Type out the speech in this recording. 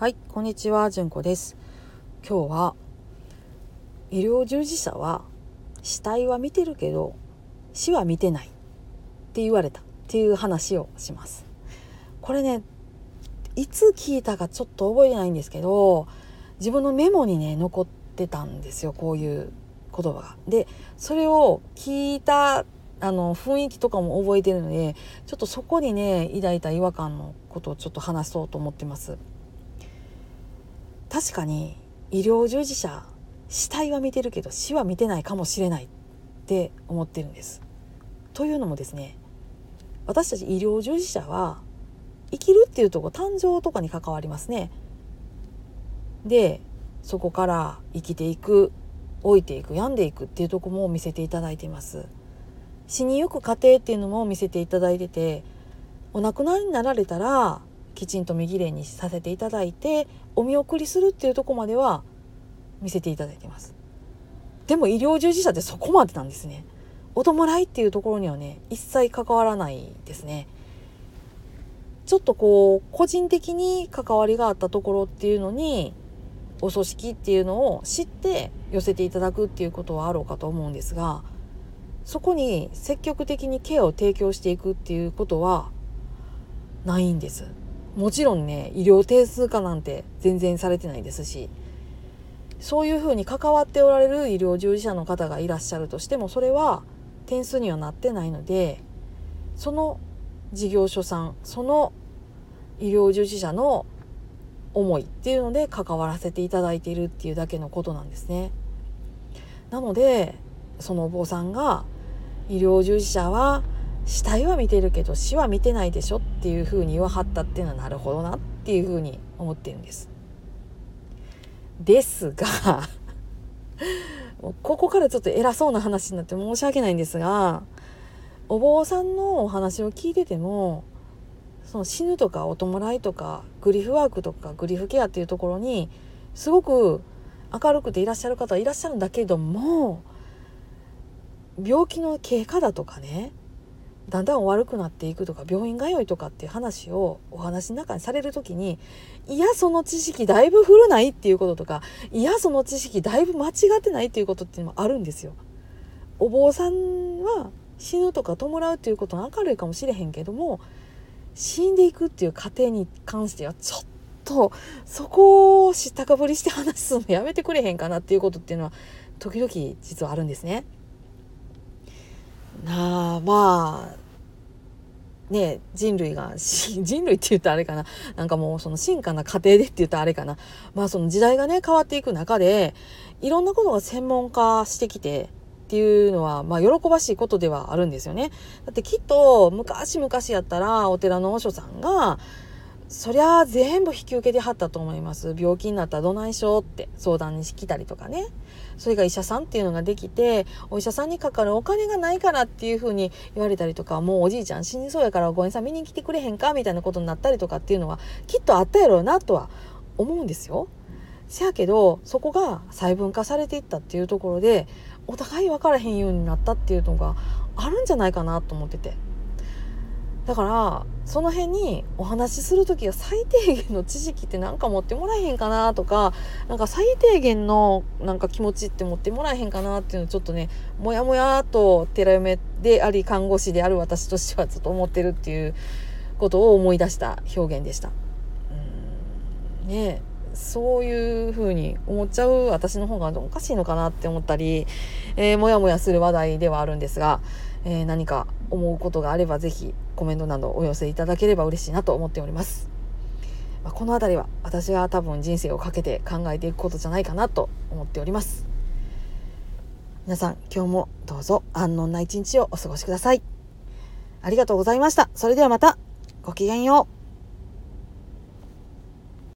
はい、こんにちは、じゅんこです。今日は医療従事者は死体は見てるけど死は見てないって言われたっていう話をします。これね、いつ聞いたかちょっと覚えてないんですけど、自分のメモにね残ってたんですよ、こういう言葉が。で、それを聞いたあの雰囲気とかも覚えてるのでちょっとそこにね抱いた違和感のことをちょっと話そうと思ってます確かに医療従事者死体は見てるけど死は見てないかもしれないって思ってるんです。というのもですね私たち医療従事者は生きるっていうとこ誕生とかに関わりますね。でそこから生きていく老いていく病んでいくっていうとこも見せていただいています。死にゆく過程っていうのも見せていただいててお亡くなりになられたらきちんと身ぎれいにさせていただいてお見送りするっていうとこまでは見せていただいてます。でも医療従事者ってそこまでなんですね。お弔いっていうところにはね一切関わらないですね。ちょっとこう個人的に関わりがあったところっていうのにお葬式っていうのを知って寄せていただくっていうことはあろうかと思うんですがそこに積極的にケアを提供していくっていうことはないんです。もちろんね医療定数化なんて全然されてないですしそういうふうに関わっておられる医療従事者の方がいらっしゃるとしてもそれは点数にはなってないのでその事業所さんその医療従事者の思いっていうので関わらせていただいているっていうだけのことなんですね。なのでそのお坊さんが医療従事者は死体は見てるけど死は見てないでしょっていうふうに言わはったっていうのはなるほどなっていうふうに思ってるんです。ですが ここからちょっと偉そうな話になって申し訳ないんですがお坊さんのお話を聞いててもその死ぬとかお弔いとかグリフワークとかグリフケアっていうところにすごく明るくていらっしゃる方はいらっしゃるんだけども病気の経過だとかねだんだん悪くなっていくとか病院通いとかっていう話をお話の中にされる時にいやその知識だいぶ古ないっていうこととかいやその知識だいぶ間違ってないっていうことっていうのもあるんですよ。お坊さんは死ぬとか弔うっていうことが明るいかもしれへんけども死んでいくっていう過程に関してはちょっとそこを知ったかぶりして話すのやめてくれへんかなっていうことっていうのは時々実はあるんですね。なあまあね人類が 人類って言うとあれかななんかもうその進化な過程でって言うとあれかなまあその時代がね変わっていく中でいろんなことが専門化してきてっていうのはまあ喜ばしいことではあるんですよね。だってきっと昔々やったらお寺の和尚さんがそりゃ全部引き受けてはったと思います病気になったらどないしょうって相談に来たりとかねそれが医者さんっていうのができてお医者さんにかかるお金がないからっていうふうに言われたりとかもうおじいちゃん死にそうやからご縁さん見に来てくれへんかみたいなことになったりとかっていうのはきっとあったやろうなとは思うんですよ。せやけどそこが細分化されていったっていうところでお互い分からへんようになったっていうのがあるんじゃないかなと思ってて。だからその辺にお話しする時は最低限の知識って何か持ってもらえへんかなとかなんか最低限のなんか気持ちって持ってもらえへんかなっていうのちょっとねもやもやと寺嫁であり看護師である私としてはちょっと思ってるっていうことを思い出した表現でした。うんねそういうふうに思っちゃう私の方がおかしいのかなって思ったり、えー、もやもやする話題ではあるんですが、えー、何か思うことがあれば是非コメントなどお寄せいただければ嬉しいなと思っております。まあ、この辺りは私が多分人生をかけて考えていくことじゃないかなと思っております。皆さん今日もどうぞ安穏な一日をお過ごしください。ありがとうございました。それではまたごきげんよう。